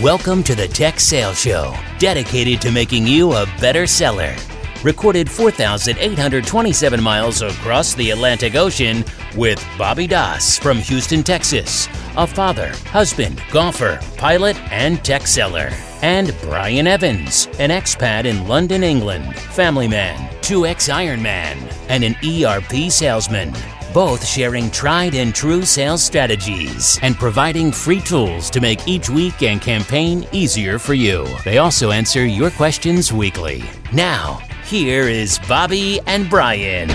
Welcome to the Tech Sales Show, dedicated to making you a better seller. Recorded 4,827 miles across the Atlantic Ocean with Bobby Doss from Houston, Texas, a father, husband, golfer, pilot, and tech seller. And Brian Evans, an expat in London, England, family man, 2X Ironman, and an ERP salesman both sharing tried and true sales strategies and providing free tools to make each week and campaign easier for you. They also answer your questions weekly. Now, here is Bobby and Brian.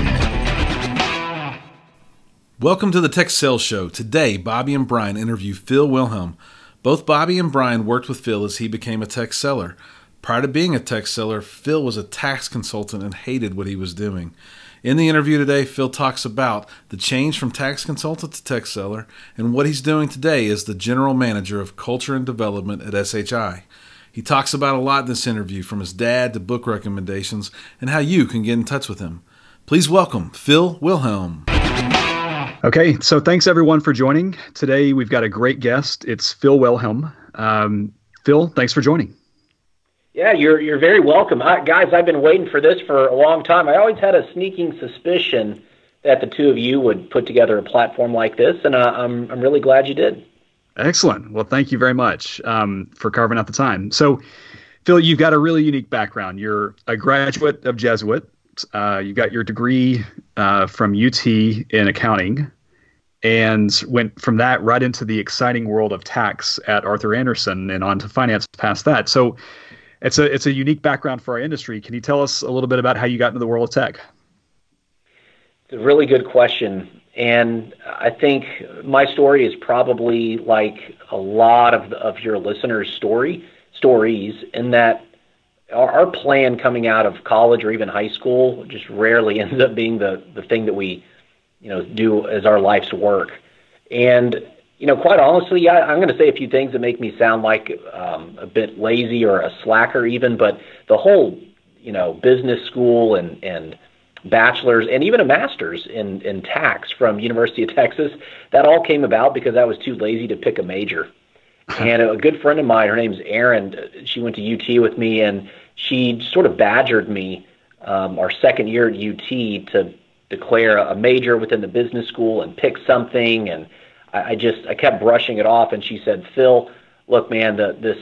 Welcome to the Tech Sales Show. Today, Bobby and Brian interview Phil Wilhelm. Both Bobby and Brian worked with Phil as he became a tech seller. Prior to being a tech seller, Phil was a tax consultant and hated what he was doing. In the interview today, Phil talks about the change from tax consultant to tech seller and what he's doing today as the general manager of culture and development at SHI. He talks about a lot in this interview, from his dad to book recommendations, and how you can get in touch with him. Please welcome Phil Wilhelm. Okay, so thanks everyone for joining. Today we've got a great guest. It's Phil Wilhelm. Um, Phil, thanks for joining. Yeah, you're you're very welcome, I, guys. I've been waiting for this for a long time. I always had a sneaking suspicion that the two of you would put together a platform like this, and uh, I'm I'm really glad you did. Excellent. Well, thank you very much um, for carving out the time. So, Phil, you've got a really unique background. You're a graduate of Jesuit. Uh, you got your degree uh, from UT in accounting, and went from that right into the exciting world of tax at Arthur Andersen and on to finance past that. So it's a it's a unique background for our industry. Can you tell us a little bit about how you got into the world of tech? It's a really good question, and I think my story is probably like a lot of of your listeners' story stories in that our, plan coming out of college or even high school just rarely ends up being the the thing that we you know do as our life's work, and you know, quite honestly, I, I'm going to say a few things that make me sound like um, a bit lazy or a slacker, even. But the whole, you know, business school and and bachelor's and even a master's in in tax from University of Texas, that all came about because I was too lazy to pick a major. and a good friend of mine, her name's Erin. She went to UT with me, and she sort of badgered me um, our second year at UT to declare a major within the business school and pick something and I, I just I kept brushing it off, and she said, "Phil, look, man, the, this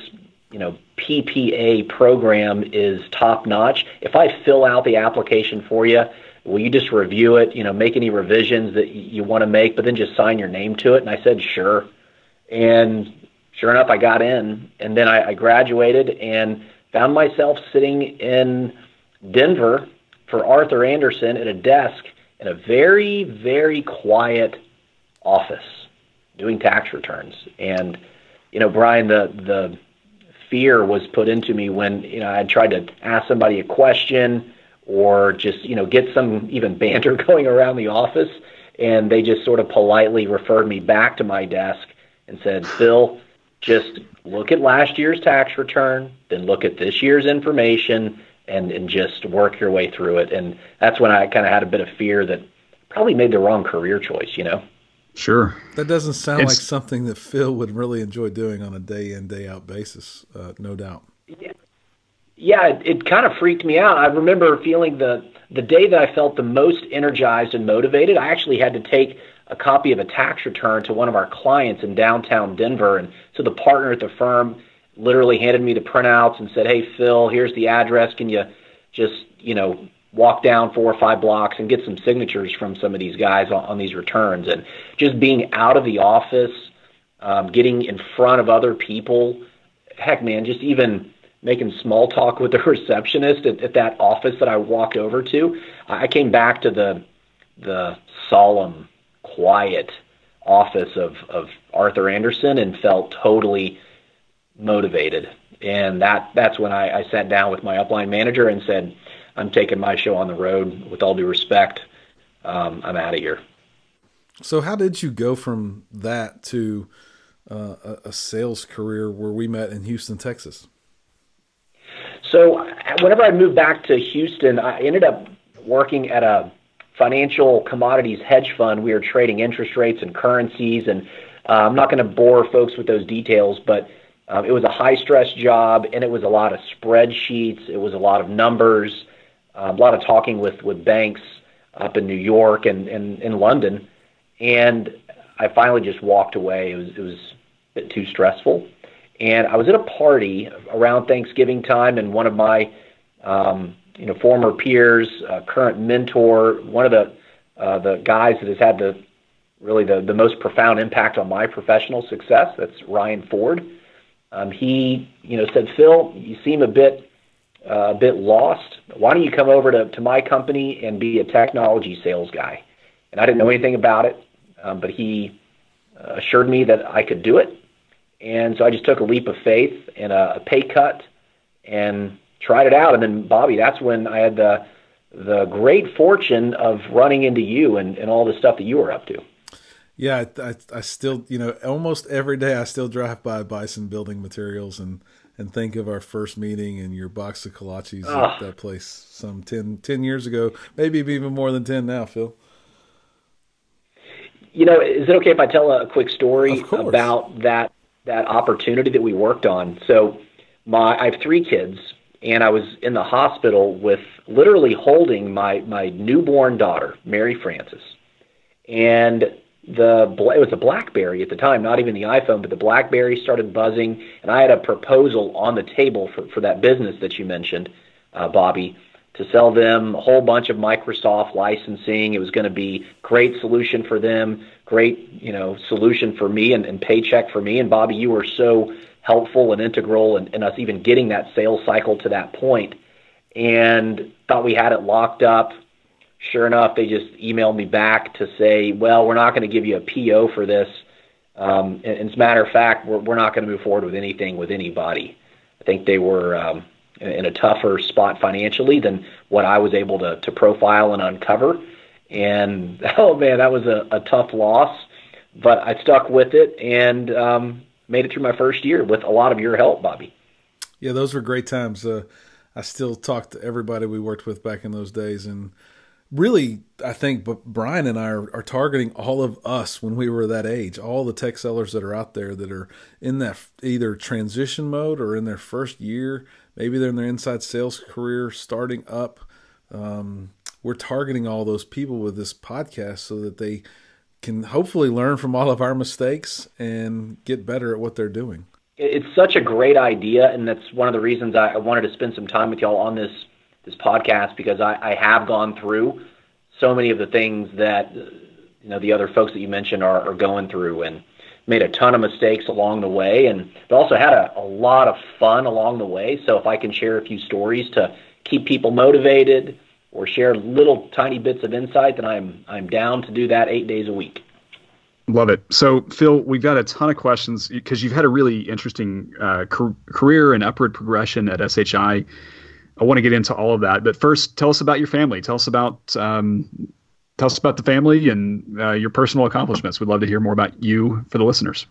you know PPA program is top notch. If I fill out the application for you, will you just review it? You know, make any revisions that you want to make, but then just sign your name to it." And I said, "Sure." And sure enough, I got in, and then I, I graduated and found myself sitting in Denver for Arthur Andersen at a desk in a very, very quiet office doing tax returns. And you know, Brian, the the fear was put into me when you know I tried to ask somebody a question or just you know get some even banter going around the office, and they just sort of politely referred me back to my desk and said, "Phil, just look at last year's tax return, then look at this year's information." And, and just work your way through it. And that's when I kind of had a bit of fear that probably made the wrong career choice, you know? Sure. That doesn't sound it's, like something that Phil would really enjoy doing on a day in, day out basis, uh, no doubt. Yeah, yeah it, it kind of freaked me out. I remember feeling the, the day that I felt the most energized and motivated, I actually had to take a copy of a tax return to one of our clients in downtown Denver. And so the partner at the firm literally handed me the printouts and said, Hey, Phil, here's the address. Can you just, you know, walk down four or five blocks and get some signatures from some of these guys on, on these returns. And just being out of the office, um, getting in front of other people, heck, man, just even making small talk with the receptionist at, at that office that I walked over to. I came back to the the solemn, quiet office of, of Arthur Andersen and felt totally motivated. And that that's when I, I sat down with my upline manager and said, I'm taking my show on the road. With all due respect, um, I'm out of here. So, how did you go from that to uh, a, sales career where we met in Houston, Texas? So, whenever I moved back to Houston, I ended up working at a financial commodities hedge fund. We were trading interest rates and currencies, and uh, I'm not going to bore folks with those details, but Um, it was a high stress job, and it was a lot of spreadsheets. It was a lot of numbers, uh, a lot of talking with with banks up in New York and, and in London, and I finally just walked away. It was it was a bit too stressful, and I was at a party around Thanksgiving time, and one of my um, you know former peers, uh, current mentor, one of the uh, the guys that has had the really the, the most profound impact on my professional success. That's Ryan Ford. Um, he, you know, said, Phil, you seem a bit uh, a bit lost. Why don't you come over to, to my company and be a technology sales guy? And I didn't know anything about it, um, but he uh, assured me that I could do it. And so I just took a leap of faith and a, a pay cut and tried it out. And then, Bobby, that's when I had the the great fortune of running into you and, and all the stuff that you were up to. Yeah, I, I, I, still, you know, almost every day I still drive by Bison Building Materials and, and think of our first meeting and your box of kolaches oh. at ah. that place some 10, 10 years ago, maybe even more than 10 now, Phil. You know, is it okay if I tell a quick story about that that opportunity that we worked on? So, my I have three kids, and I was in the hospital with literally holding my my newborn daughter, Mary Frances, and the it was a BlackBerry at the time, not even the iPhone, but the BlackBerry started buzzing, and I had a proposal on the table for for that business that you mentioned, uh, Bobby, to sell them a whole bunch of Microsoft licensing. It was going to be great solution for them, great you know solution for me, and, and paycheck for me. And Bobby, you were so helpful and integral in, in us even getting that sales cycle to that point, and thought we had it locked up Sure enough, they just emailed me back to say, well, we're not going to give you a PO for this. Um, and, and as a matter of fact, we're, we're not going to move forward with anything with anybody. I think they were um, in a tougher spot financially than what I was able to, to profile and uncover. And oh man, that was a, a tough loss, but I stuck with it and um, made it through my first year with a lot of your help, Bobby. Yeah, those were great times. Uh, I still talk to everybody we worked with back in those days, and really, I think Brian and I are, are, targeting all of us when we were that age, all the tech sellers that are out there that are in that either transition mode or in their first year. Maybe they're in their inside sales career starting up. Um, we're targeting all those people with this podcast so that they can hopefully learn from all of our mistakes and get better at what they're doing. It's such a great idea, and that's one of the reasons I wanted to spend some time with y'all on this this podcast because I, I have gone through so many of the things that you know the other folks that you mentioned are, are going through and made a ton of mistakes along the way and also had a, a lot of fun along the way. So if I can share a few stories to keep people motivated or share little tiny bits of insight, then I'm I'm down to do that eight days a week. Love it. So, Phil, we've got a ton of questions because you've had a really interesting uh, career and upward progression at SHI. I want to get into all of that, but first, tell us about your family. Tell us about um, tell us about the family and uh, your personal accomplishments. We'd love to hear more about you for the listeners.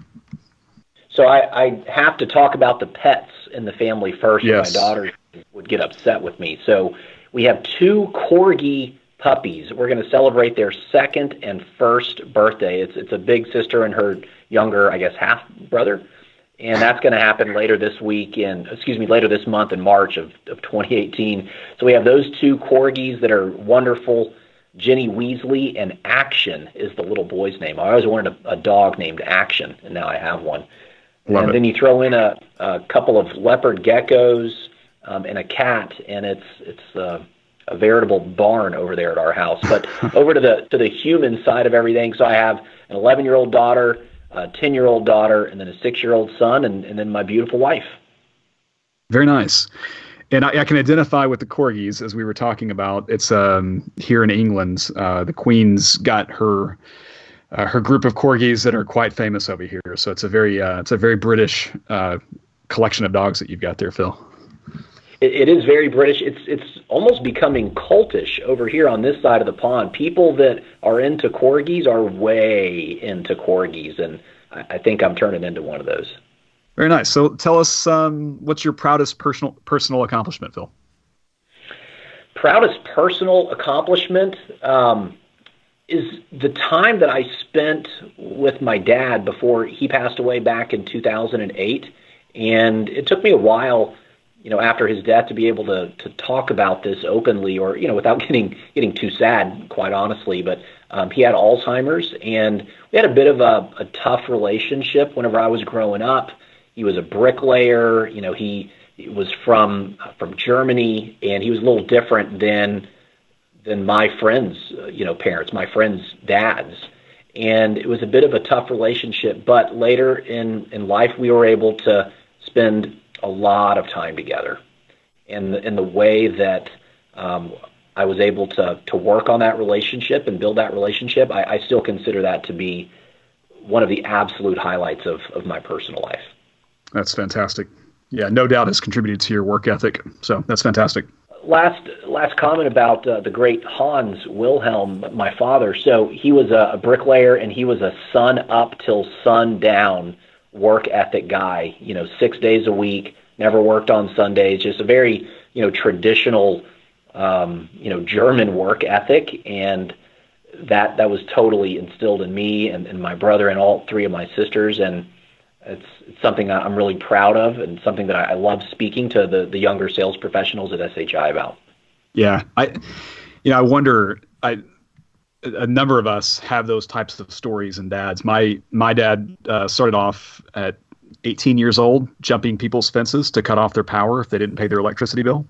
So I, I have to talk about the pets in the family first. Yes. My daughter would get upset with me. So we have two corgi puppies. We're going to celebrate their second and first birthday. It's it's a big sister and her younger, I guess, half brother and that's going to happen later this week in excuse me later this month in March of, of 2018. So we have those two corgis that are wonderful. Ginny Weasley and Action is the little boy's name. I always wanted a, a dog named Action, and now I have one. Love and it. then you throw in a, a couple of leopard geckos um, and a cat, and it's it's uh, a veritable barn over there at our house. But over to the to the human side of everything, so I have an 11 year old daughter a 10 year old daughter, and then a six year old son, and, and then my beautiful wife. Very nice. And I, I, can identify with the corgis as we were talking about. It's um, here in England. Uh, the Queen's got her uh, her group of corgis that are quite famous over here. So it's a very uh, it's a very British uh, collection of dogs that you've got there, Phil it, it is very British. It's it's almost becoming cultish over here on this side of the pond. People that are into corgis are way into corgis, and I, I think I'm turning into one of those. Very nice. So tell us, um, what's your proudest personal personal accomplishment, Phil? Proudest personal accomplishment um, is the time that I spent with my dad before he passed away back in 2008 And it took me a while, you know, after his death to be able to to talk about this openly, or you know, without getting getting too sad, quite honestly. But um, he had Alzheimer's, and we had a bit of a, a tough relationship whenever I was growing up. He was a bricklayer, you know, he, was from from Germany, and he was a little different than than my friends, uh, you know, parents, my friends' dads and it was a bit of a tough relationship. But later in in life, we were able to spend a lot of time together, and in the way that um, I was able to to work on that relationship and build that relationship, I, I still consider that to be one of the absolute highlights of of my personal life. That's fantastic. Yeah, no doubt has contributed to your work ethic. So that's fantastic last last comment about uh, the great Hans Wilhelm, my father. So he was a, a bricklayer, and he was a sun up till sun down work ethic guy. You know, six days a week, never worked on Sundays. Just a very you know traditional um, you know German work ethic, and that that was totally instilled in me and, and my brother and all three of my sisters, and it's, it's something I'm really proud of and something that I, I love speaking to the, the younger sales professionals at SHI about. Yeah. I, you know, I wonder, I, a number of us have those types of stories and dads. My, my dad uh, started off at 18 years old, jumping people's fences to cut off their power if they didn't pay their electricity bill.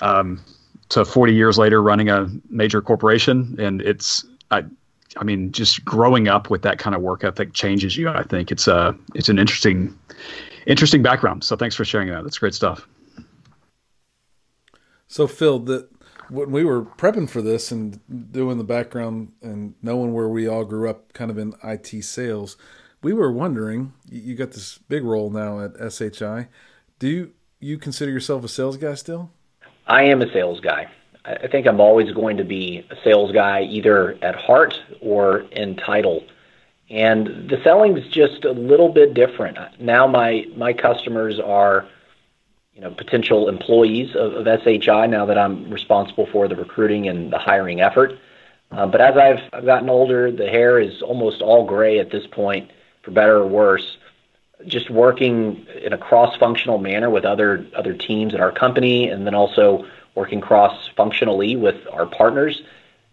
Um, to 40 years later, running a major corporation, and it's I, I mean, just growing up with that kind of work ethic changes you. I think it's a uh, it's an interesting interesting background. So thanks for sharing that. That's great stuff. So Phil, that when we were prepping for this and doing the background and knowing where we all grew up, kind of in IT sales, we were wondering. You got this big role now at SHI. Do you you consider yourself a sales guy still? I am a sales guy. I think I'm always going to be a sales guy, either at heart or in title. And the selling's just a little bit different. Now my my customers are, you know, potential employees of, of SHI. Now that I'm responsible for the recruiting and the hiring effort. Uh, but as I've, I've gotten older, the hair is almost all gray at this point, for better or worse. Just working in a cross-functional manner with other other teams at our company, and then also working cross functionally with our partners,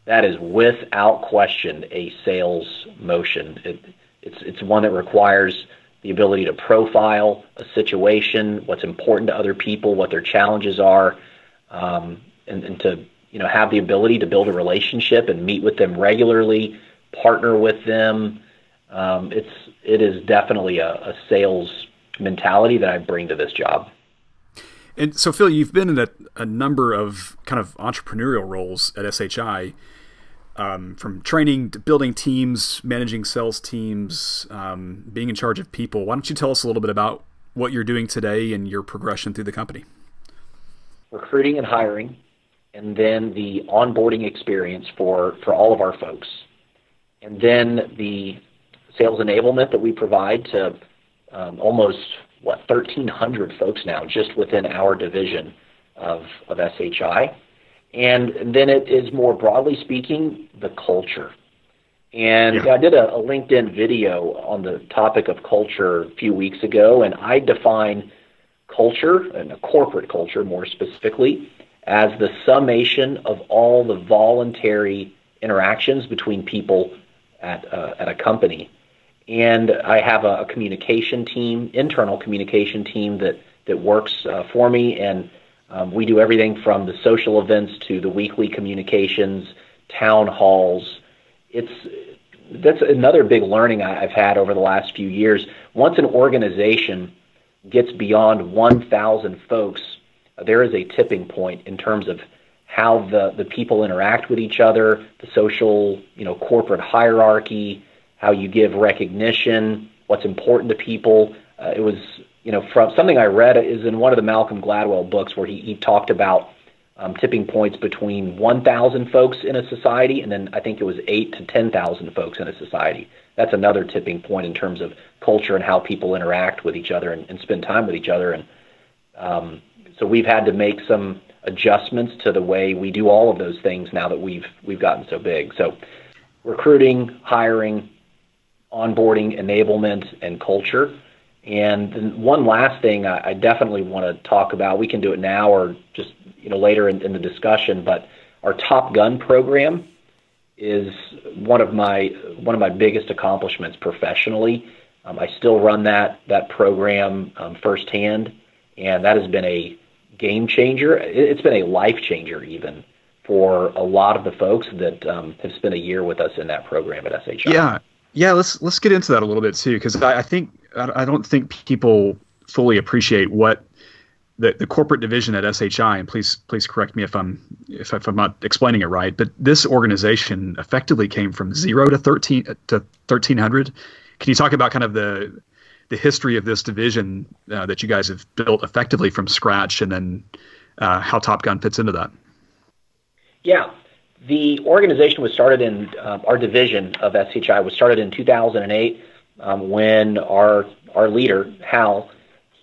that is without question a sales motion. It, it's, it's one that requires the ability to profile a situation, what's important to other people, what their challenges are, um, and, and to you know have the ability to build a relationship and meet with them regularly, partner with them. Um, it's it is definitely a, a sales mentality that I bring to this job. And so, Phil, you've been in a, a number of kind of entrepreneurial roles at SHI, um, from training to building teams, managing sales teams, um, being in charge of people. Why don't you tell us a little bit about what you're doing today and your progression through the company? Recruiting and hiring, and then the onboarding experience for, for all of our folks, and then the sales enablement that we provide to um, almost what 1,300 folks now just within our division of of SHI, and then it is more broadly speaking the culture. And yeah. I did a, a LinkedIn video on the topic of culture a few weeks ago, and I define culture and a corporate culture more specifically as the summation of all the voluntary interactions between people at, uh, at a company and I have a, a communication team, internal communication team that that works uh, for me, and um, we do everything from the social events to the weekly communications, town halls. It's that's another big learning I've had over the last few years. Once an organization gets beyond 1,000 folks, there is a tipping point in terms of how the, the people interact with each other, the social, you know, corporate hierarchy, how you give recognition, what's important to people. Uh, it was, you know, from something I read is in one of the Malcolm Gladwell books where he, he talked about um, tipping points between 1,000 folks in a society, and then I think it was eight to 10,000 folks in a society. That's another tipping point in terms of culture and how people interact with each other and, and spend time with each other. And um, so we've had to make some adjustments to the way we do all of those things now that we've we've gotten so big. So recruiting, hiring, onboarding, enablement, and culture. And one last thing I, definitely want to talk about. We can do it now or just you know later in, in the discussion. But our Top Gun program is one of my one of my biggest accomplishments professionally. Um, I still run that that program um, firsthand, and that has been a game changer. It's been a life changer even for a lot of the folks that um, have spent a year with us in that program at SHI. Yeah, yeah. Let's let's get into that a little bit too, because I, I, think I don't think people fully appreciate what the, the corporate division at SHI. And please please correct me if I'm if, if I'm not explaining it right. But this organization effectively came from zero to thirteen to thirteen hundred. Can you talk about kind of the the history of this division uh, that you guys have built effectively from scratch, and then uh, how Top Gun fits into that? Yeah. The organization was started in uh, our division of SHI was started in 2008 um, when our our leader Hal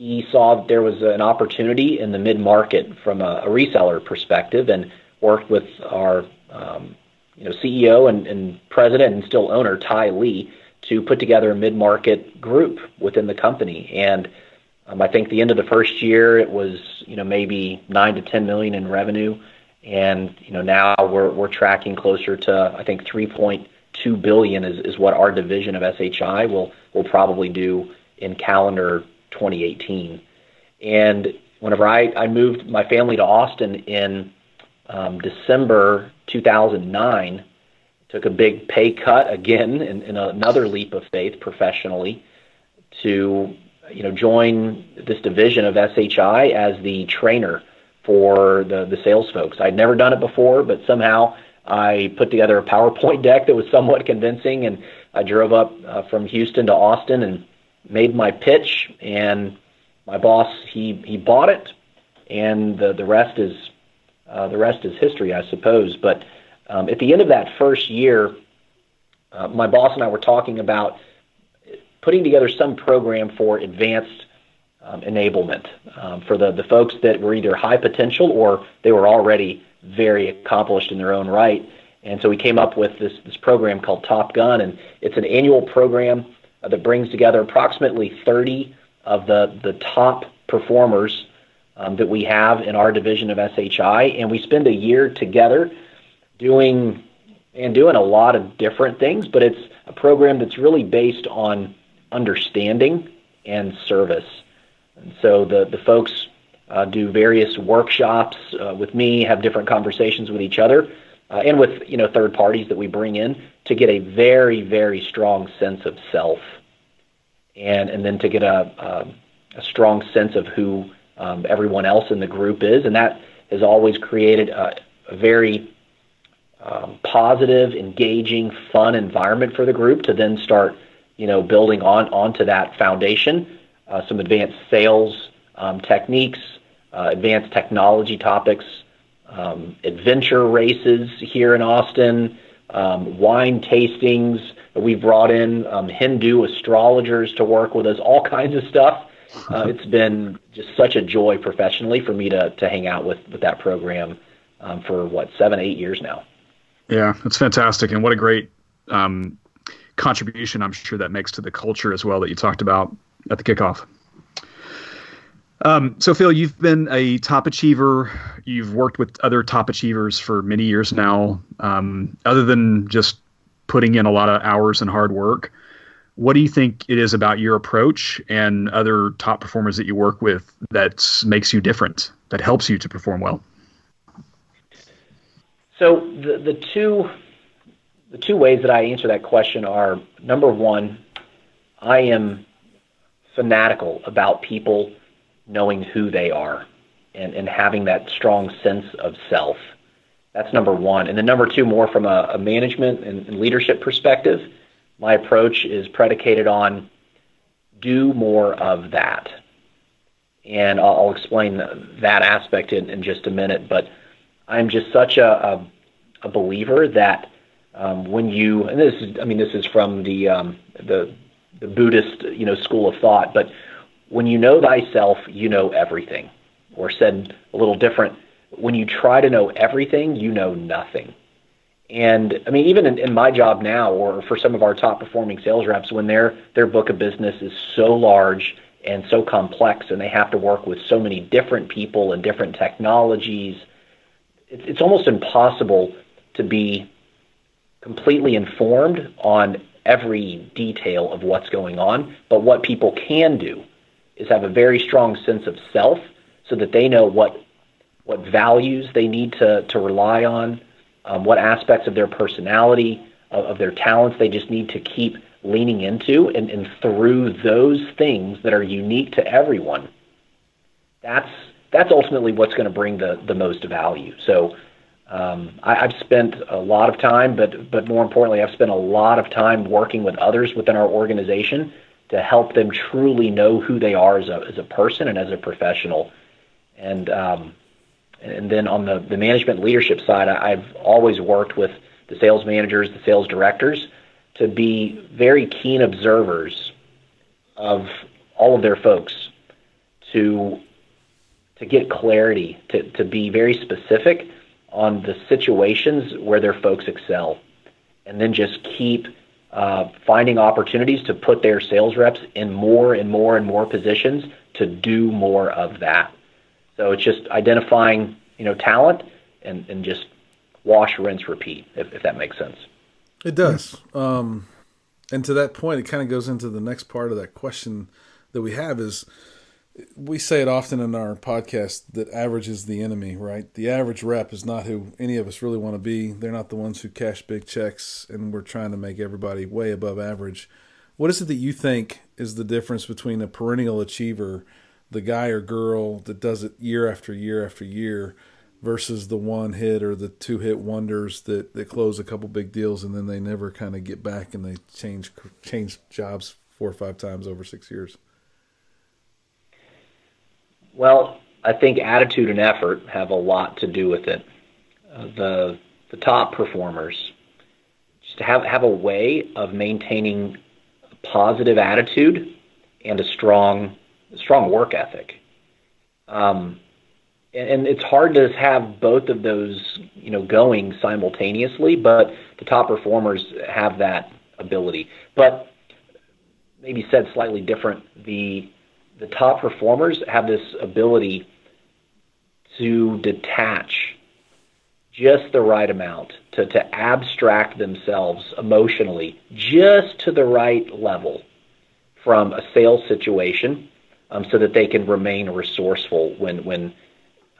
he saw there was an opportunity in the mid market from a, a, reseller perspective and worked with our um, you know CEO and, and president and still owner Thai Lee to put together a mid market group within the company. And um, I think the end of the first year it was you know maybe nine to ten million in revenue. And you know now we're we're tracking closer to I think 3.2 billion is, is what our division of SHI will will probably do in calendar 2018. And whenever I, I moved my family to Austin in um, December 2009, took a big pay cut again in, in another leap of faith professionally to you know join this division of SHI as the trainer for the, the sales folks. I'd never done it before, but somehow I put together a PowerPoint deck that was somewhat convincing, and I drove up uh, from Houston to Austin and made my pitch. And my boss he he bought it, and the the rest is uh, the rest is history, I suppose. But um, at the end of that first year, uh, my boss and I were talking about putting together some program for advanced um, enablement um, for the, the folks that were either high potential or they were already very accomplished in their own right. And so we came up with this, this program called Top Gun, and it's an annual program that brings together approximately 30 of the, the top performers um, that we have in our division of SHI, and we spend a year together doing and doing a lot of different things, but it's a program that's really based on understanding and service. So the, the folks uh, do various workshops uh, with me, have different conversations with each other, uh, and with you know third parties that we bring in to get a very very strong sense of self, and and then to get a a, a strong sense of who um, everyone else in the group is, and that has always created a, a very um, positive, engaging, fun environment for the group to then start you know building on onto that foundation some advanced sales um, techniques, uh, advanced technology topics, um, adventure races here in Austin, um, wine tastings. We've brought in Hindu astrologers to work with us, all kinds of stuff. Uh, it's been just such a joy professionally for me to, to hang out with, with that program um, for what, seven, eight years now. Yeah, that's fantastic. And what a great um, contribution I'm sure that makes to the culture as well that you talked about at the kickoff. Um, so, Phil, you've been a top achiever. You've worked with other top achievers for many years now. Um, other than just putting in a lot of hours and hard work, what do you think it is about your approach and other top performers that you work with that makes you different, that helps you to perform well? So, the, the two the two ways that I answer that question are number one, I am fanatical about people knowing who they are and, and having that strong sense of self. That's number one. And then number two, more from a, a management and, and leadership perspective, my approach is predicated on do more of that. And I'll, I'll explain that aspect in, in, just a minute. But I'm just such a, a, a believer that um, when you, and this is, I mean, this is from the, um, the the Buddhist, you know, school of thought. But when you know thyself, you know everything. Or said a little different, when you try to know everything, you know nothing. And I mean, even in, in my job now, or for some of our top performing sales reps, when their their book of business is so large and so complex, and they have to work with so many different people and different technologies. It's, it's almost impossible to be completely informed on every detail of what's going on. But what people can do is have a very strong sense of self so that they know what what values they need to, to rely on, um, what aspects of their personality, of, of their talents they just need to keep leaning into and, and through those things that are unique to everyone that's that's ultimately what's going to bring the the most value so um, I, I've spent a lot of time, but but more importantly, I've spent a lot of time working with others within our organization to help them truly know who they are as a as a person and as a professional. And um, and then on the the management leadership side, I, I've always worked with the sales managers, the sales directors, to be very keen observers of all of their folks, to to get clarity, to to be very specific on the situations where their folks excel, and then just keep uh, finding opportunities to put their sales reps in more and more and more positions to do more of that. So it's just identifying, you know, talent and, and just wash, rinse, repeat, if, if that makes sense. It does. Um, and to that point, it kind of goes into the next part of that question that we have is – we say it often in our podcast that average is the enemy, right? The average rep is not who any of us really want to be. They're not the ones who cash big checks, and we're trying to make everybody way above average. What is it that you think is the difference between a perennial achiever, the guy or girl that does it year after year after year, versus the one hit or the two hit wonders that, that close a couple big deals and then they never kind of get back and they change change jobs four or five times over six years? Well, I think attitude and effort have a lot to do with it. Uh, the the top performers just have have a way of maintaining a positive attitude and a strong strong work ethic. Um, and, and it's hard to have both of those, you know, going simultaneously. But the top performers have that ability. But maybe said slightly different, the the top performers have this ability to detach just the right amount, to, to abstract themselves emotionally just to the right level from a sales situation um, so that they can remain resourceful when, when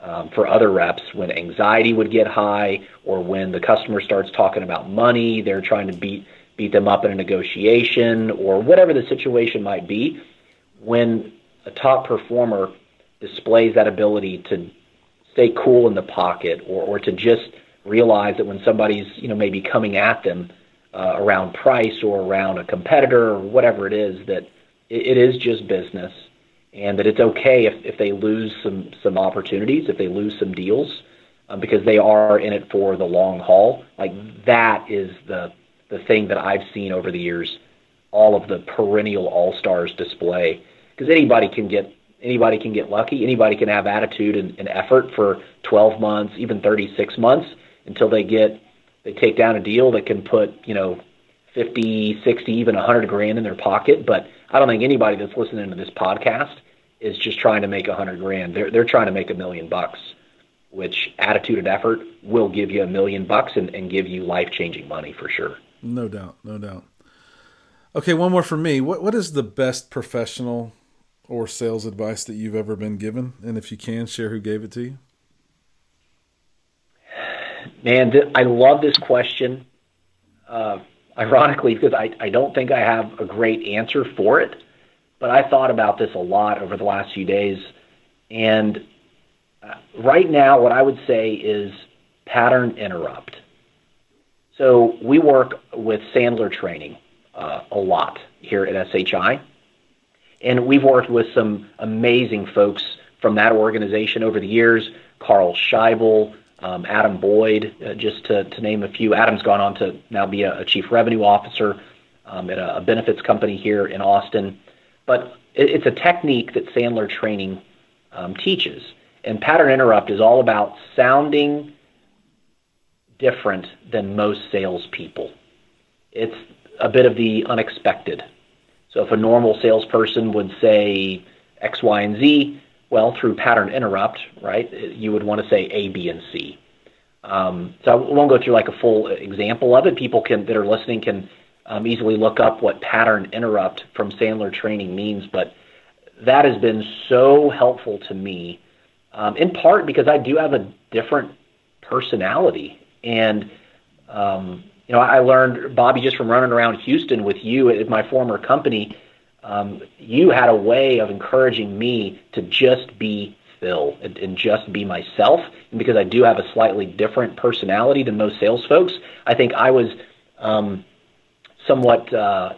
um, for other reps, when anxiety would get high or when the customer starts talking about money, they're trying to beat, beat them up in a negotiation or whatever the situation might be. When a top performer displays that ability to stay cool in the pocket or, or to just realize that when somebody's you know maybe coming at them uh, around price or around a competitor or whatever it is that it, it is just business and that it's okay if, if they lose some some opportunities if they lose some deals um, because they are in it for the long haul. Like that is the the thing that I've seen over the years all of the perennial all stars display because anybody can get anybody can get lucky. Anybody can have attitude and, and effort for 12 months, even 36 months, until they get they take down a deal that can put you know 50, 60, even 100 grand in their pocket. But I don't think anybody that's listening to this podcast is just trying to make 100 grand. They're they're trying to make a million bucks, which attitude and effort will give you a million bucks and, and give you life changing money for sure. No doubt, no doubt. Okay, one more for me. What what is the best professional or sales advice that you've ever been given? And if you can, share who gave it to you. Man, I love this question. Uh, ironically, because I, I don't think I have a great answer for it, but I thought about this a lot over the last few days. And uh, right now, what I would say is pattern interrupt. So we work with Sandler training uh, a lot here at SHI. And we've worked with some amazing folks from that organization over the years Carl Scheibel, um, Adam Boyd, uh, just to, to name a few. Adam's gone on to now be a, a chief revenue officer um, at a, a, benefits company here in Austin. But it, it's a technique that Sandler training um, teaches. And pattern interrupt is all about sounding different than most salespeople. It's a bit of the unexpected. So if a normal salesperson would say, X, Y, and Z. Well, through pattern interrupt, right, you would want to say A, B, and C. Um, so I won't go through like a full example of it. People can that are listening can um, easily look up what pattern interrupt from Sandler training means, but that has been so helpful to me, um, in part because I do have a different personality, and um, you know I learned Bobby just from running around Houston with you at my former company um, you had a way of encouraging me to just be Phil and, and just be myself. And because I do have a slightly different personality than most sales folks, I think I was um, somewhat uh,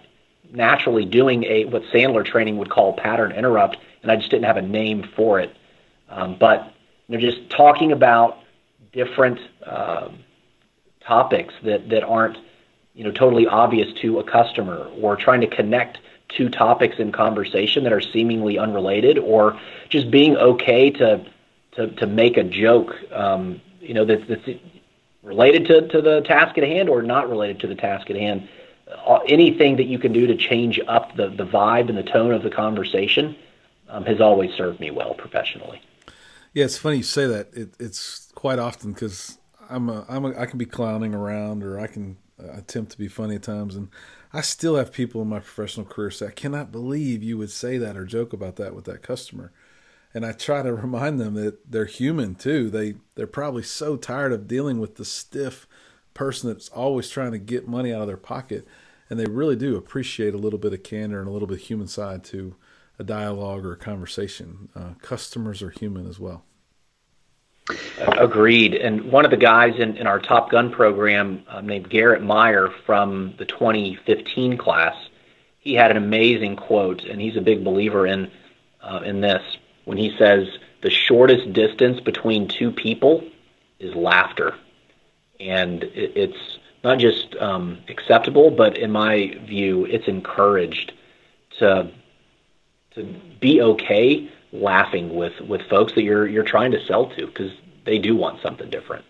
naturally doing a what Sandler training would call pattern interrupt, and I just didn't have a name for it. Um, but you know, just talking about different uh, topics that that aren't you know totally obvious to a customer, or trying to connect two topics in conversation that are seemingly unrelated, or just being okay to to, to make a joke, um, you know, that's, that's related to, to the task at hand or not related to the task at hand. Uh, anything that you can do to change up the, the vibe and the tone of the conversation um, has always served me well professionally. Yeah, it's funny you say that. It, it's quite often because I'm a, I'm a, I can be clowning around or I can attempt to be funny at times, and I still have people in my professional career say, I cannot believe you would say that or joke about that with that customer. And I try to remind them that they're human too. They they're probably so tired of dealing with the stiff person that's always trying to get money out of their pocket. And they really do appreciate a little bit of candor and a little bit of human side to a dialogue or a conversation. Uh, customers are human as well. Agreed. And one of the guys in, in our Top Gun program uh, named Garrett Meyer from the 2015 class, he had an amazing quote, and he's a big believer in uh, in this when he says the shortest distance between two people is laughter, and it, it's not just um, acceptable, but in my view, it's encouraged to to be okay laughing with with folks that you're you're trying to sell to because they do want something different.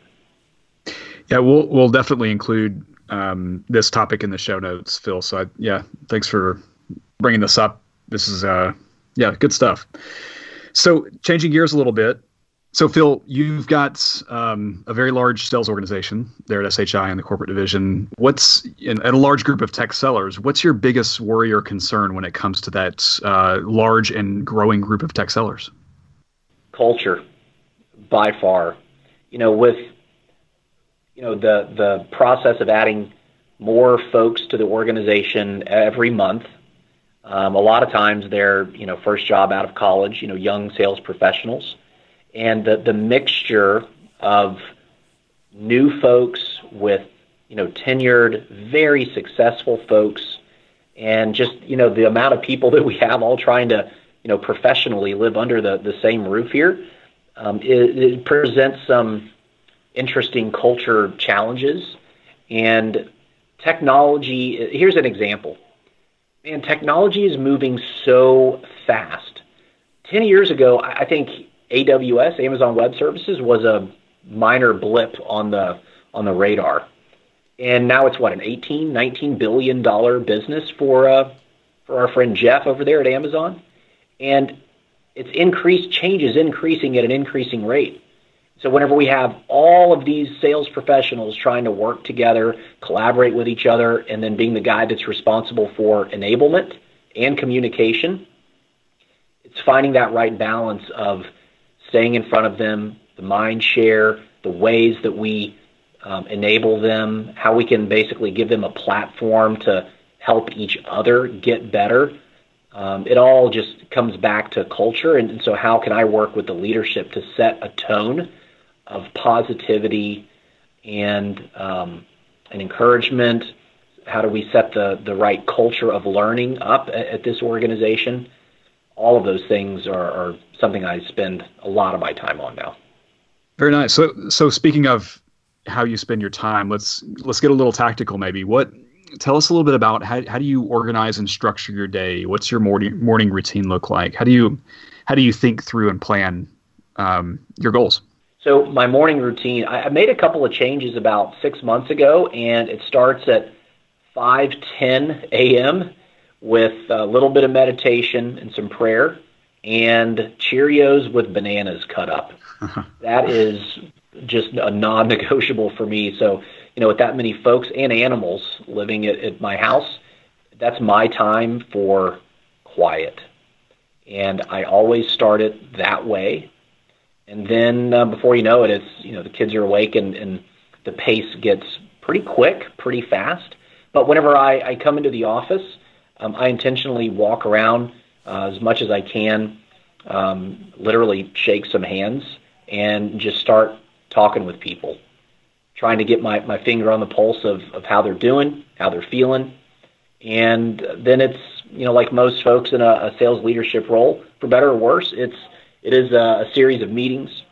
Yeah, we'll we'll definitely include um, this topic in the show notes, Phil. So I, yeah, thanks for bringing this up. This is uh, yeah, good stuff. So changing gears a little bit. So Phil, you've got um, a very large sales organization there at SHI in the corporate division. What's in, a large group of tech sellers? What's your biggest worry or concern when it comes to that uh, large and growing group of tech sellers? Culture, by far. You know, with you know the the process of adding more folks to the organization every month. Um, a lot of times they're you know first job out of college, you know young sales professionals and the the mixture of new folks with you know tenured, very successful folks, and just you know the amount of people that we have all trying to you know professionally live under the the same roof here, um, it, it presents some interesting culture challenges and technology. Here's an example. Man, technology is moving so fast. Ten years ago, I think AWS, Amazon Web Services, was a minor blip on the on the radar, and now it's what an 18, 19 billion dollar business for uh, for our friend Jeff over there at Amazon, and it's increased changes increasing at an increasing rate. So whenever we have all of these sales professionals trying to work together, collaborate with each other, and then being the guy that's responsible for enablement and communication, it's finding that right balance of staying in front of them, the mind share, the ways that we um, enable them, how we can basically give them a platform to help each other get better. Um, it all just comes back to culture. And, and, so, how can I work with the leadership to set a tone of positivity and um, and encouragement? How do we set the, the right culture of learning up at, at this organization? All of those things are, are something I spend a lot of my time on now. Very nice. So, so speaking of how you spend your time, let's let's get a little tactical. Maybe what tell us a little bit about how how do you organize and structure your day? What's your morning morning routine look like? How do you how do you think through and plan um, your goals? So my morning routine, I, I made a couple of changes about six months ago, and it starts at five ten a.m with a little bit of meditation and some prayer. and Cheerios with bananas cut up. that is just a non-negotiable for me. So, you know, with that many folks and animals living at, at my house, that's my time for quiet. And I always start it that way. And then uh, before you know it, it's, you know, the kids are awake and, and the pace gets pretty quick, pretty fast. But whenever I, I come into the office, um, I intentionally walk around uh, as much as I can, um, literally shake some hands and just start talking with people, trying to get my, my finger on the pulse of, of how they're doing, how they're feeling. And then it's, you know, like most folks in a, a sales leadership role, for better or worse, it's, it is a, a series of meetings.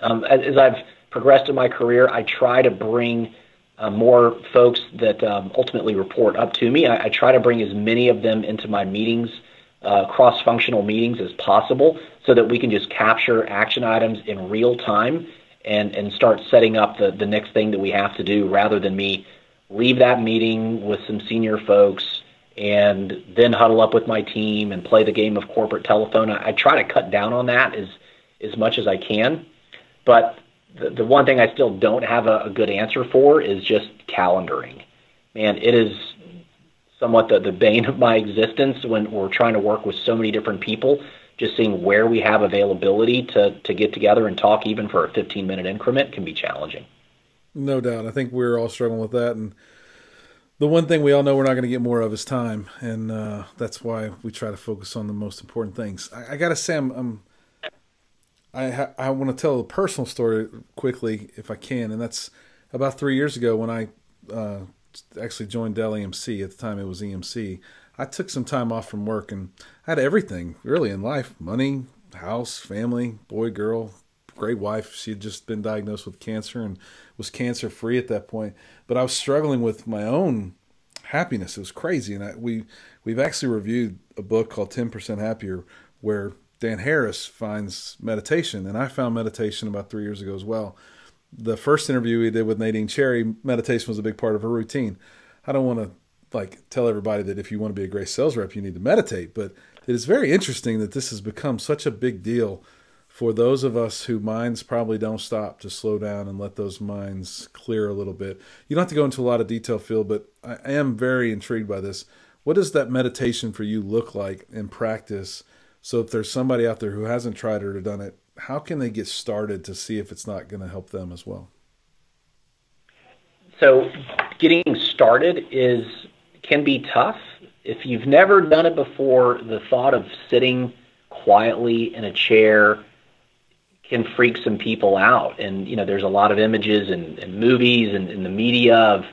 Um, as, as I've progressed in my career, I try to bring uh, more folks that um, ultimately report up to me. I, I, try to bring as many of them into my meetings, uh, cross functional meetings, as possible so that we can just capture action items in real time and, and start setting up the, the next thing that we have to do rather than me leave that meeting with some senior folks and then huddle up with my team and play the game of corporate telephone. I, I try to cut down on that as, as much as I can. But the, the one thing I still don't have a, a good answer for is just calendaring. Man, it is somewhat the, the bane of my existence when we're trying to work with so many different people. Just seeing where we have availability to, to get together and talk, even for a 15 minute increment, can be challenging. No doubt. I think we're all struggling with that. And the one thing we all know we're not going to get more of is time. And uh, that's why we try to focus on the most important things. I, I got to say, I'm, I'm I ha- I want to tell a personal story quickly if I can, and that's about three years ago when I uh, actually joined Dell EMC. At the time, it was EMC. I took some time off from work and I had everything really in life: money, house, family, boy, girl, great wife. She had just been diagnosed with cancer and was cancer free at that point. But I was struggling with my own happiness. It was crazy, and I, we we've actually reviewed a book called Ten Percent Happier, where Dan Harris finds meditation, and I found meditation about three years ago as well. The first interview we did with Nadine Cherry, meditation was a big part of her routine. I don't want to like tell everybody that if you want to be a great sales rep, you need to meditate, but it is very interesting that this has become such a big deal for those of us who minds probably don't stop to slow down and let those minds clear a little bit. You don't have to go into a lot of detail, Phil, but I am very intrigued by this. What does that meditation for you look like in practice? So if there's somebody out there who hasn't tried it or done it, how can they get started to see if it's not going to help them as well? So getting started is can be tough. If you've never done it before, the thought of sitting quietly in a chair can freak some people out. And you know, there's a lot of images and, and movies and the media of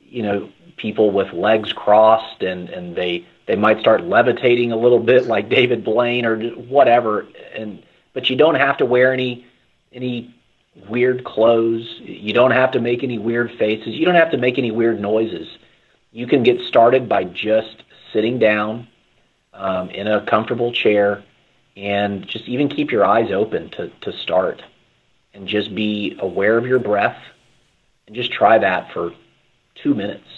you know people with legs crossed and and they they might start levitating a little bit like David Blaine or whatever and but you don't have to wear any any weird clothes. You don't have to make any weird faces. You don't have to make any weird noises. You can get started by just sitting down um, in a comfortable chair and just even keep your eyes open to, to start and just be aware of your breath and just try that for two minutes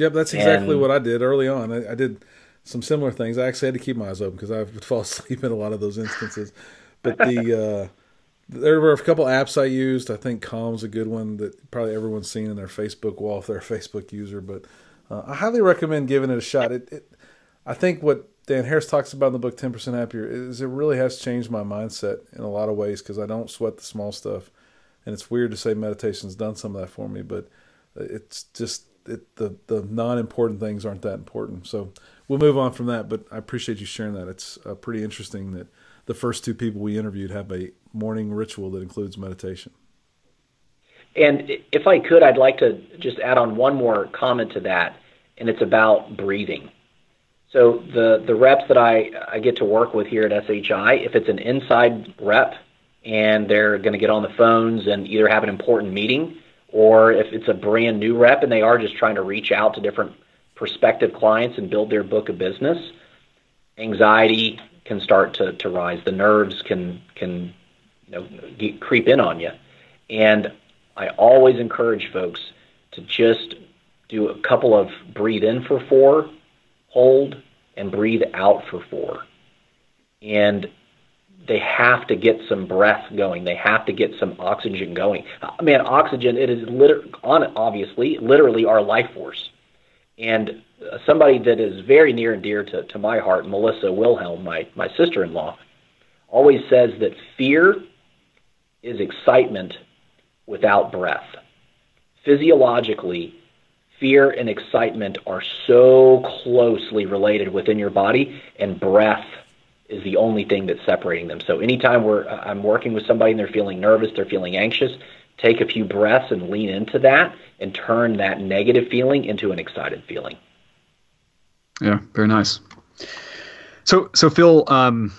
Yep, that's exactly and, what I did early on. I, I, did some similar things. I actually had to keep my eyes open because I would fall asleep in a lot of those instances. But the uh, there were a couple apps I used. I think Calm's a good one that probably everyone's seen in their Facebook wall if they're a Facebook user. But uh, I highly recommend giving it a shot. It, it, I think what Dan Harris talks about in the book Ten Percent Happier is it really has changed my mindset in a lot of ways because I don't sweat the small stuff. And it's weird to say meditation's done some of that for me, but it's just it, the the non important things aren't that important. So we'll move on from that. But I appreciate you sharing that. It's uh, pretty interesting that the first two people we interviewed have a morning ritual that includes meditation. And if I could, I'd like to just add on one more comment to that, and it's about breathing. So the the reps that I I get to work with here at SHI, if it's an inside rep and they're going to get on the phones and either have an important meeting or if it's a brand new rep and they are just trying to reach out to different prospective clients and build their book of business, anxiety can start to, to rise. The nerves can can you know get, creep in on you. And I always encourage folks to just do a couple of breathe in for four, hold, and breathe out for four. and they have to get some breath going. They have to get some oxygen going. Uh, I mean, oxygen it is liter- on obviously literally our life force. And uh, somebody that is very near and dear to, to my heart, Melissa Wilhelm, my, my sister-in-law, always says that fear is excitement without breath. Physiologically, fear and excitement are so closely related within your body, and breath is the only thing that's separating them. So anytime we're I'm working with somebody and they're feeling nervous, they're feeling anxious, take a few breaths and lean into that and turn that negative feeling into an excited feeling. Yeah, very nice. So so Phil, um,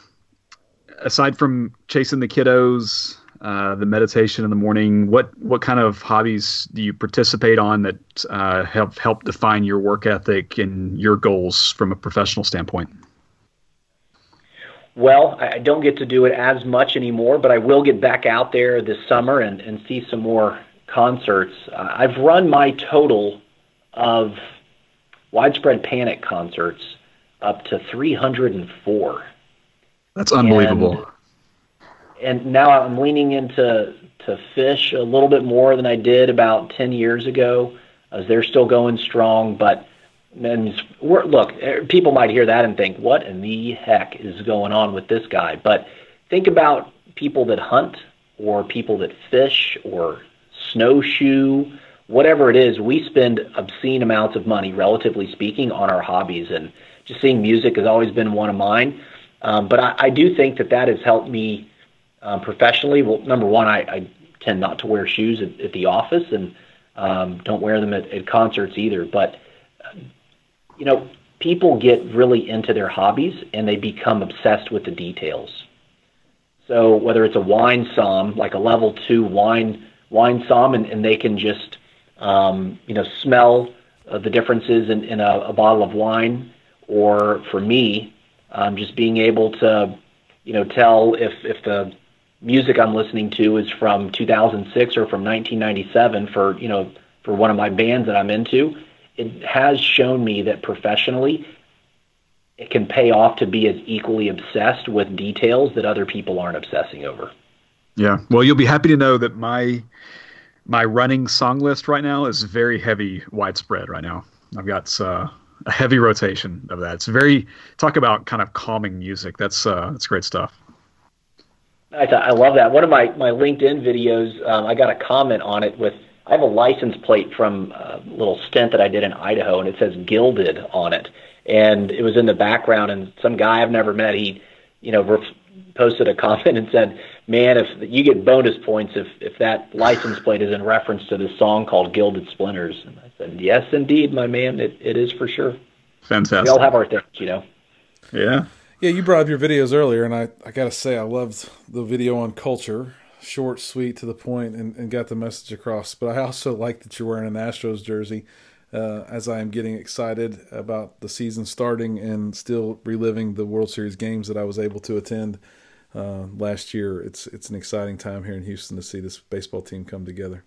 aside from chasing the kiddos, uh, the meditation in the morning, what what kind of hobbies do you participate on that uh, have helped define your work ethic and your goals from a professional standpoint? Well, I don't get to do it as much anymore, but I will get back out there this summer and, and see some more concerts. Uh, I've run my total of widespread panic concerts up to 304. That's unbelievable. And, and now I'm leaning into to Phish a little bit more than I did about 10 years ago, as they're still going strong. But and look, er, people might hear that and think, "What in the heck is going on with this guy?" But think about people that hunt, or people that fish, or snowshoe, whatever it is. We spend obscene amounts of money, relatively speaking, on our hobbies, and just seeing music has always been one of mine. Um, but I, I do think that that has helped me um, professionally. Well, number one, I, I tend not to wear shoes at, at the office, and um, don't wear them at, at concerts either. But you know, people get really into their hobbies and they become obsessed with the details. So whether it's a wine som, like a level two wine wine som, and, and they can just um, you know smell uh, the differences in, in a, a bottle of wine, or for me, um, just being able to you know tell if if the music I'm listening to is from 2006 or from 1997 for you know for one of my bands that I'm into it has shown me that professionally it can pay off to be as equally obsessed with details that other people aren't obsessing over. Yeah. Well, you'll be happy to know that my my running song list right now is very heavy widespread right now. I've got uh, a heavy rotation of that. It's very talk about kind of calming music. That's uh, that's great stuff. I, I love that. One of my my LinkedIn videos, um, I got a comment on it with I have a license plate from a little stint that I did in Idaho, and it says "Gilded" on it, and it was in the background. And some guy I've never met, he, you know, ref- posted a comment and said, "Man, if you get bonus points if if that license plate is in reference to this song called Gilded Splinters." And I said, "Yes, indeed, my man, it, it is for sure." Fantastic. We all have our things, you know. Yeah. Yeah, you brought up your videos earlier, and I, I got to say, I loved the video on culture short, sweet, to the point, and, and got the message across. But I also like that you're wearing an Astros jersey uh, as I am getting excited about the season starting and still reliving the World Series games that I was able to attend uh, last year. It's it's an exciting time here in Houston to see this baseball team come together.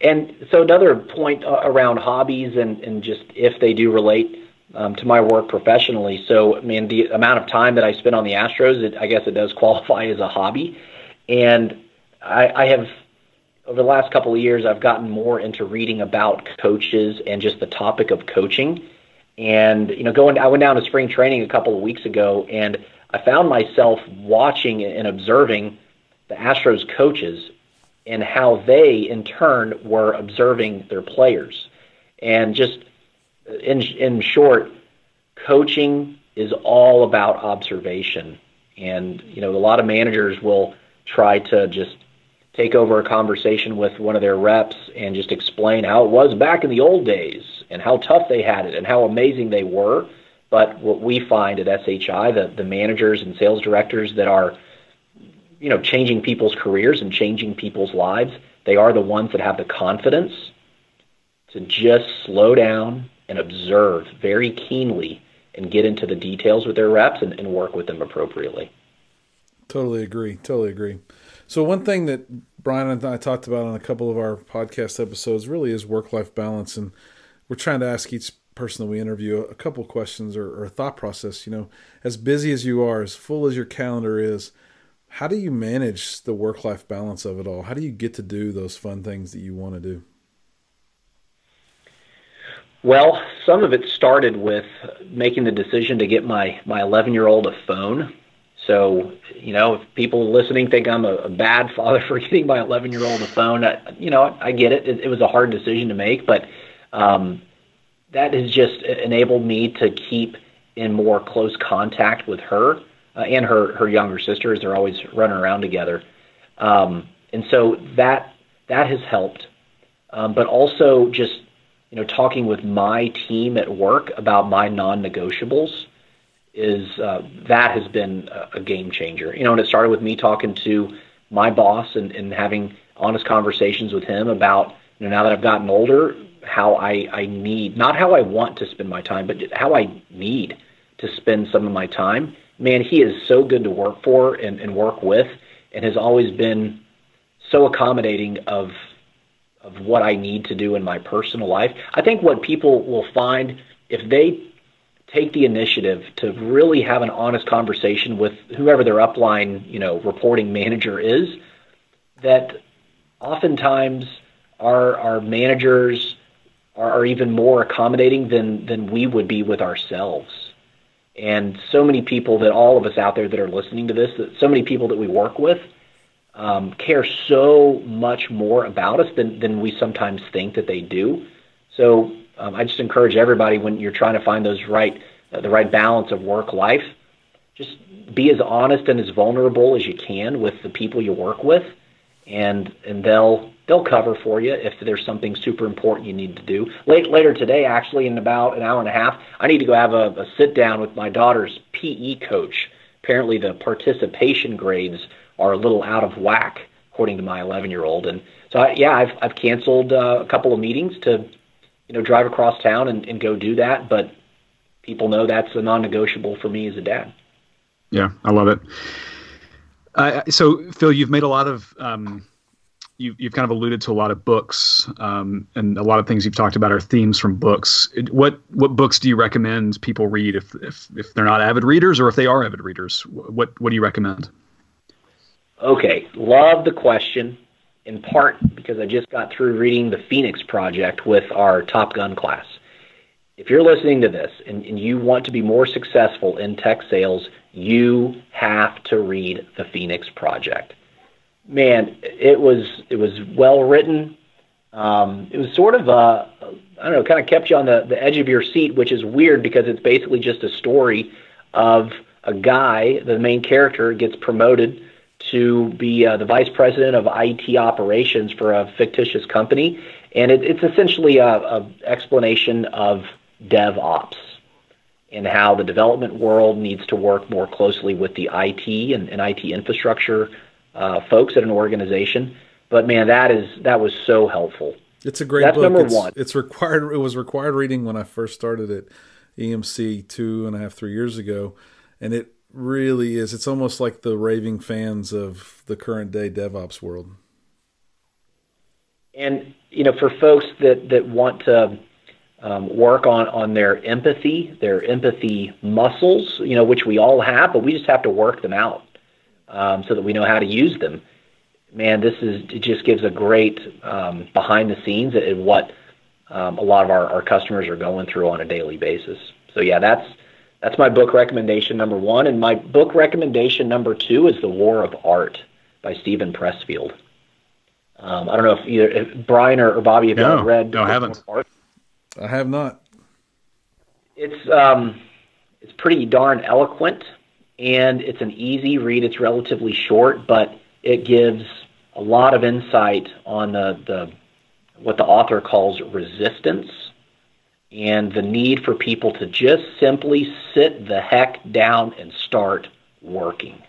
And so another point uh, around hobbies and, and just if they do relate um, to my work professionally. So, I mean, the amount of time that I spend on the Astros, it, I guess it does qualify as a hobby. And I, I have, over the last couple of years, I've gotten more into reading about coaches and just the topic of coaching. And, you know, going, I went down to spring training a couple of weeks ago and I found myself watching and observing the Astros coaches and how they, in turn, were observing their players. And just in, in short, coaching is all about observation. And, you know, a lot of managers will try to just take over a conversation with one of their reps and just explain how it was back in the old days and how tough they had it and how amazing they were. But what we find at SHI, the, the managers and sales directors that are, you know, changing people's careers and changing people's lives, they are the ones that have the confidence to just slow down and observe very keenly and get into the details with their reps and, and work with them appropriately. Totally agree. Totally agree. So one thing that Brian and I talked about on a couple of our podcast episodes really is work life balance, and we're trying to ask each person that we interview a couple questions or, or thought process. You know, as busy as you are, as full as your calendar is, how do you manage the work life balance of it all? How do you get to do those fun things that you want to do? Well, some of it started with making the decision to get my my 11 year old a phone. So, you know, if people listening think I'm a, a bad father for getting my 11 year old a phone, I, you know, I get it. it. It was a hard decision to make, but um, that has just enabled me to keep in more close contact with her uh, and her her younger sisters. They're always running around together, um, and so that that has helped. Um, but also just you know talking with my team at work about my non-negotiables is uh, that has been a, game changer. You know, and it started with me talking to my boss and, and having honest conversations with him about you know now that I've gotten older, how I, I need not how I want to spend my time, but how I need to spend some of my time man, he is so good to work for and, and work with, and has always been so accommodating of of what I need to do in my personal life. I think what people will find if they take the initiative to really have an honest conversation with whoever their upline, you know, reporting manager is, that oftentimes our our managers are, are even more accommodating than than we would be with ourselves and so many people that all of us out there that are listening to this, that so many people that we work with um, care so much more about us than, than we sometimes think that they do. So um, I just encourage everybody when you're trying to find those right, uh, the right balance of work life, just be as honest and as vulnerable as you can with the people you work with, and and they'll they'll cover for you if there's something super important you need to do. Late, later today, actually, in about an hour and a half, I need to go have a, a sit down with my daughter's PE coach. Apparently, the participation grades are a little out of whack, according to my 11 year old. And so, I, yeah, I've I've canceled uh, a couple of meetings to, you know, drive across town and, and go do that. But people know that's a non-negotiable for me as a dad. Yeah, I love it. Uh, so, Phil, you've made a lot of um, you, you've kind of alluded to a lot of books, um, and a lot of things you've talked about are themes from books. What what books do you recommend people read if if, if they're not avid readers, or if they are avid readers? What what do you recommend? Okay, love the question. In part because I just got through reading the Phoenix Project with our Top Gun class. If you're listening to this and, and you want to be more successful in tech sales, you have to read the Phoenix Project man, it was it was well written. Um, it was sort of a I don't know, kind of kept you on the, the edge of your seat, which is weird because it's basically just a story of a guy. The main character gets promoted to be uh, the vice president of IT operations for a fictitious company, and it, it's essentially a, a explanation of DevOps and how the development world needs to work more closely with the IT and, and IT infrastructure uh, folks at an organization. But man, that is that was so helpful. It's a great That's book. number it's, one. It's required. It was required reading when I first started at EMC two and a half, three years ago, and it really is. It's almost like the raving fans of the current day DevOps world. And you know, for folks that that want to um, work on on their empathy, their empathy muscles, you know, which we all have, but we just have to work them out um, so that we know how to use them. Man, this is it just gives a great um, behind the scenes at what um, a lot of our, our customers are going through on a daily basis. So yeah, that's that's my book recommendation number one, and my book recommendation number two is The War of Art by Steven Pressfield. Um, I don't know if either if Brian or, or Bobby have no, read. No, I haven't. I have not. It's um, it's pretty darn eloquent and it's an easy read. It's relatively short, but it gives a lot of insight on the, the what the author calls resistance and the need for people to just simply sit the heck down and start working.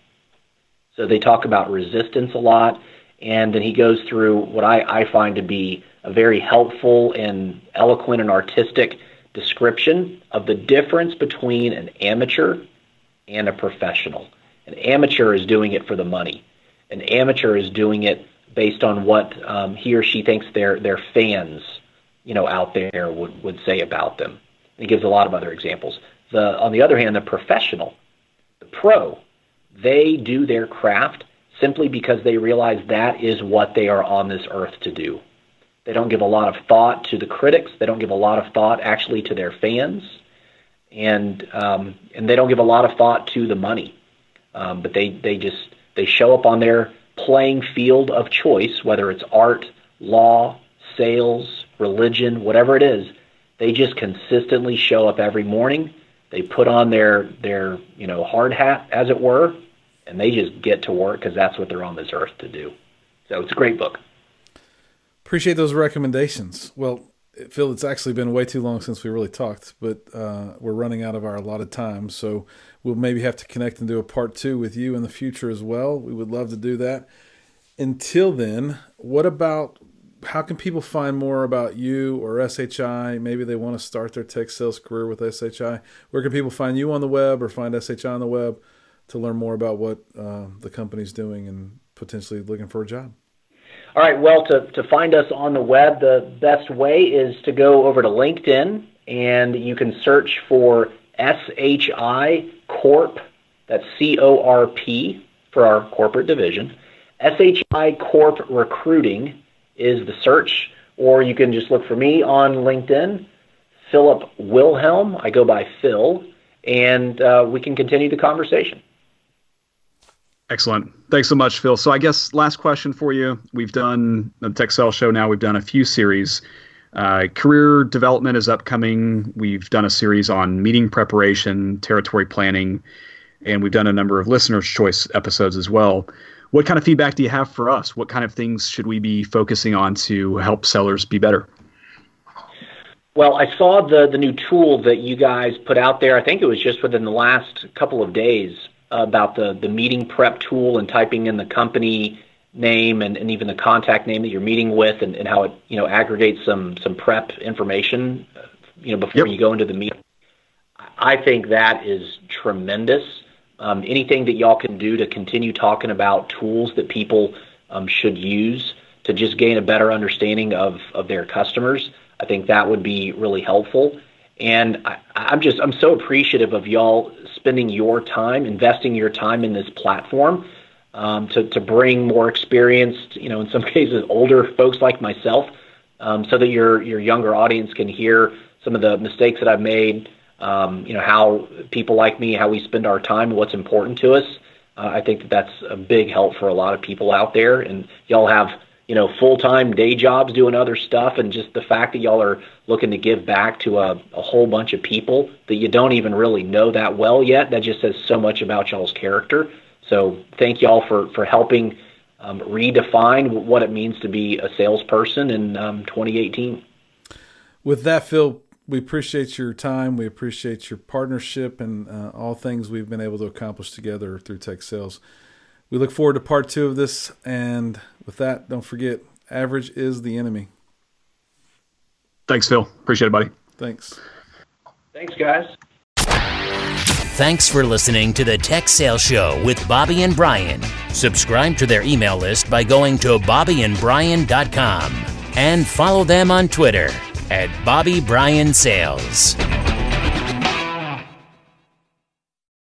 So they talk about resistance a lot, and then he goes through what I, I find to be a very helpful and eloquent and artistic description of the difference between an amateur and a professional. An amateur is doing it for the money. An amateur is doing it based on what um, he or she thinks their their fans, you know, out there would would say about them. he gives a lot of other examples. The, on the other hand, the professional, the pro, they do their craft simply because they realize that is what they are on this earth to do. They don't give a lot of thought to the critics. They don't give a lot of thought actually to their fans, and um, and they don't give a lot of thought to the money. Um, but they they just they show up on their playing field of choice, whether it's art, law, sales, religion, whatever it is. They just consistently show up every morning. They put on their their you know hard hat, as it were, and they just get to work because that's what they're on this earth to do. So it's a great book. Appreciate those recommendations. Well, Phil, it's actually been way too long since we really talked, but uh, we're running out of our allotted time. So we'll maybe have to connect and do a part two with you in the future as well. We would love to do that. Until then, what about how can people find more about you or SHI? Maybe they want to start their tech sales career with SHI. Where can people find you on the web or find SHI on the web to learn more about what uh, the company's doing and potentially looking for a job? All right. Well, to, to find us on the web, the best way is to go over to LinkedIn and you can search for SHI Corp. That's C O R P for our corporate division. SHI Corp Recruiting is the search, or you can just look for me on LinkedIn, Philip Wilhelm. I go by Phil, and uh, we can continue the conversation. Excellent. Thanks so much, Phil. So I guess last question for you. We've done the Sales Show now. We've done a few series. Uh, career development is upcoming. We've done a series on meeting preparation, territory planning, and we've done a number of listeners' choice episodes as well. What kind of feedback do you have for us? What kind of things should we be focusing on to help sellers be better? Well, I saw the the new tool that you guys put out there. I think it was just within the last couple of days about the, the meeting prep tool and typing in the company name and, and even the contact name that you're meeting with and, and how it you know aggregates some some prep information you know before yep. you go into the meeting. I think that is tremendous. Um, anything that y'all can do to continue talking about tools that people um, should use to just gain a better understanding of, of their customers, I think that would be really helpful. And I, I'm just I'm so appreciative of y'all spending your time, investing your time in this platform um, to to bring more experienced, you know, in some cases older folks like myself, um, so that your your younger audience can hear some of the mistakes that I've made. Um, you know how people like me, how we spend our time, what's important to us. Uh, I think that that's a big help for a lot of people out there, and y'all have you know, full time day jobs doing other stuff, and just the fact that y'all are looking to give back to a, a whole bunch of people that you don't even really know that well yet, that just says so much about y'all's character. So thank y'all for for helping um, redefine what it means to be a salesperson in um, 2018. With that, Phil, we appreciate your time. We appreciate your partnership and uh, all things we've been able to accomplish together through Tech Sales. We look forward to part two of this. And with that, don't forget average is the enemy. Thanks, Phil. Appreciate it, buddy. Thanks. Thanks, guys. Thanks for listening to the Tech Sales Show with Bobby and Brian. Subscribe to their email list by going to bobbyandbrian.com and follow them on Twitter at Bobby Brian Sales.